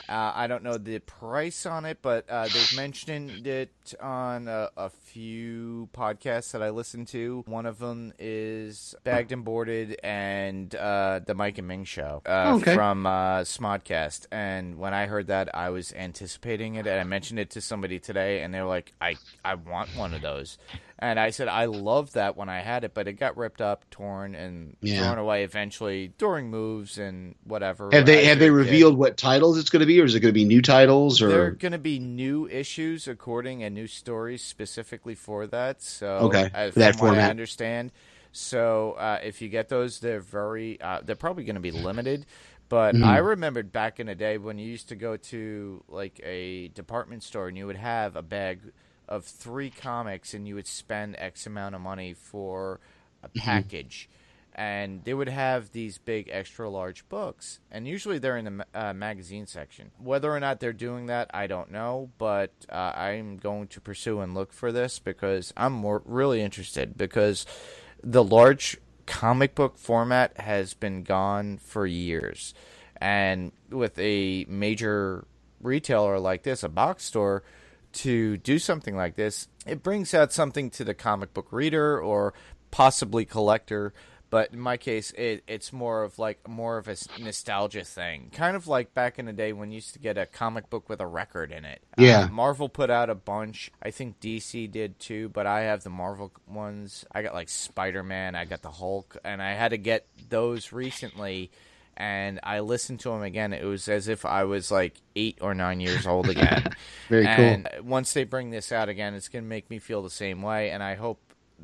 Uh, I don't know the price on it, but uh, they've mentioned it on a, a few podcasts that I listen to. One of them is Bagged and Boarded and uh, the Mike and Ming Show uh, Okay. from uh, Smodcast. And when I heard that, I was anticipating it, and I mentioned it to somebody today, and they were like, "I I want one of those." And I said I loved that when I had it, but it got ripped up, torn, and Yeah. thrown away eventually during moves and whatever. Have they have they it did. revealed what titles it's going to be, or is it going to be new titles? Or there are going to be new issues, according and new stories specifically for that. So, Okay, uh, that from what I understand. So, uh, if you get those, they're very, uh, they're probably going to be limited. But Mm-hmm. I remembered back in the day when you used to go to like a department store and you would have a bag of three comics and you would spend X amount of money for a Mm-hmm. package. And they would have these big extra large books, and usually they're in the uh, magazine section. Whether or not they're doing that, I don't know, but uh, I'm going to pursue and look for this because I'm more really interested because the large comic book format has been gone for years. And with a major retailer like this, a box store, to do something like this, it brings out something to the comic book reader or possibly collector. But in my case, it, it's more of like more of a nostalgia thing, kind of like back in the day when you used to get a comic book with a record in it. Yeah. Uh, Marvel put out a bunch. I think DC did too, but I have the Marvel ones. I got like Spider Man, I got the Hulk, and I had to get those recently. And I listened to them again. It was as if I was like eight or nine years old again. <laughs> Very cool. once they bring this out again, it's going to make me feel the same way. And I hope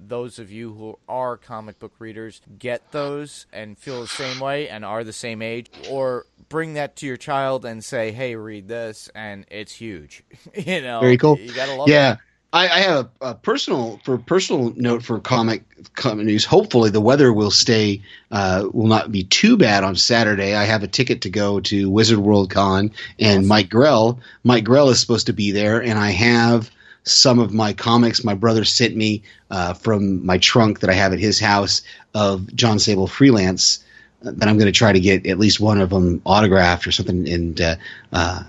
those of you who are comic book readers get those and feel the same way and are the same age, or bring that to your child and say, "Hey, read this," and it's huge. <laughs> you know, Very cool. You gotta love yeah. it. I, I have a, a personal for personal note for comic comic news. Hopefully, the weather will stay uh, will not be too bad on Saturday. I have a ticket to go to Wizard World Con, and Mike Grell Mike Grell is supposed to be there, and I have some of my comics my brother sent me uh, from my trunk that I have at his house of Jon Sable freelance. uh, That I'm going to try to get at least one of them autographed or something, and uh, uh,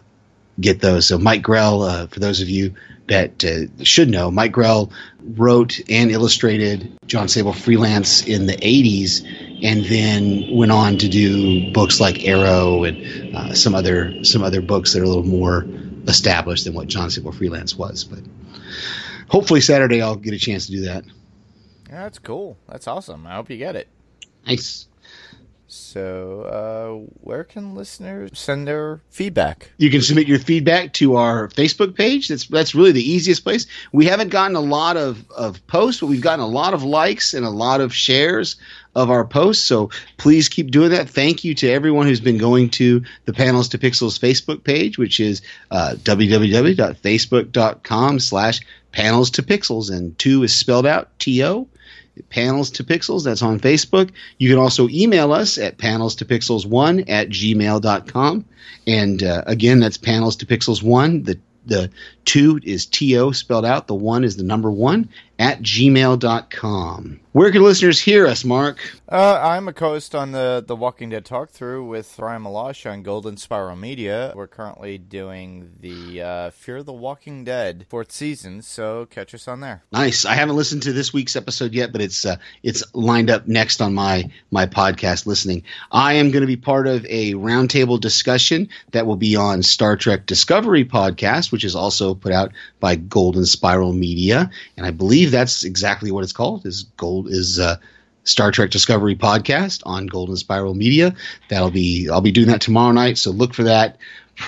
get those. So Mike Grell, uh, for those of you that uh, should know, Mike Grell wrote and illustrated Jon Sable freelance in the '80s, and then went on to do books like Arrow and uh, some other some other books that are a little more established than what Jon Sable freelance was. But hopefully Saturday I'll get a chance to do that. Yeah, that's cool. That's awesome. I hope you get it. Nice. So, uh, where can listeners send their feedback? You can submit your feedback to our Facebook page. That's that's really the easiest place. We haven't gotten a lot of, of posts, but we've gotten a lot of likes and a lot of shares of our posts. So please keep doing that. Thank you to everyone who's been going to the Panels to Pixels Facebook page, which is uh, www.facebook.com slash panels to pixels. And two is spelled out T-O panels to pixels that's on facebook. You can also email us at panels to pixels 1 at gmail.com and uh, again that's panels to pixels 1 the the two is to spelled out. The one is the number one at gmail.com where can listeners hear us mark Uh, I'm a co-host on the the Walking Dead talk through with Ryan Malash on Golden Spiral Media. We're currently doing the uh, Fear the Walking Dead fourth season, so catch us on there. Nice. I haven't listened to this week's episode yet, but it's uh, it's lined up next on my my podcast listening. I am going to be part of a roundtable discussion that will be on Star Trek Discovery podcast, which is also put out by Golden Spiral Media, and I believe that's exactly what it's called. Is Gold is uh, Star Trek Discovery podcast on Golden Spiral Media. That'll be I'll be doing that tomorrow night, so look for that.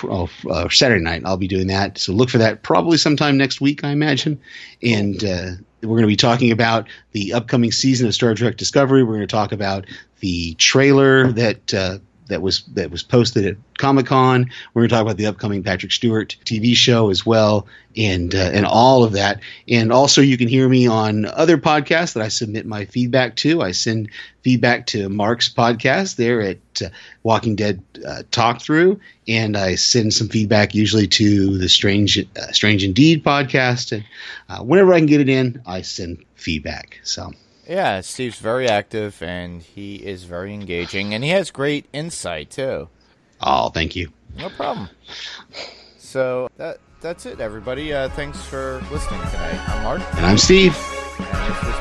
Oh, uh, Saturday night I'll be doing that, so look for that probably sometime next week, I imagine. And uh, we're going to be talking about the upcoming season of Star Trek Discovery. We're going to talk about the trailer that uh, that was that was posted at Comic Con. We're going to talk about the upcoming Patrick Stewart TV show as well, and uh, and all of that. And also, you can hear me on other podcasts that I submit my feedback to. I send feedback to Mark's podcast there at uh, Walking Dead uh, Talk Through, and I send some feedback usually to the Strange uh, Strange Indeed podcast. And uh, whenever I can get it in, I send feedback. So. Yeah, Steve's very active and he is very engaging and he has great insight too. Oh, thank you. No problem. So that that's it, everybody. Uh, thanks for listening tonight. I'm Mark, And I'm Steve. and this was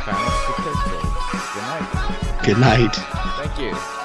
Good night. Good night. Thank you.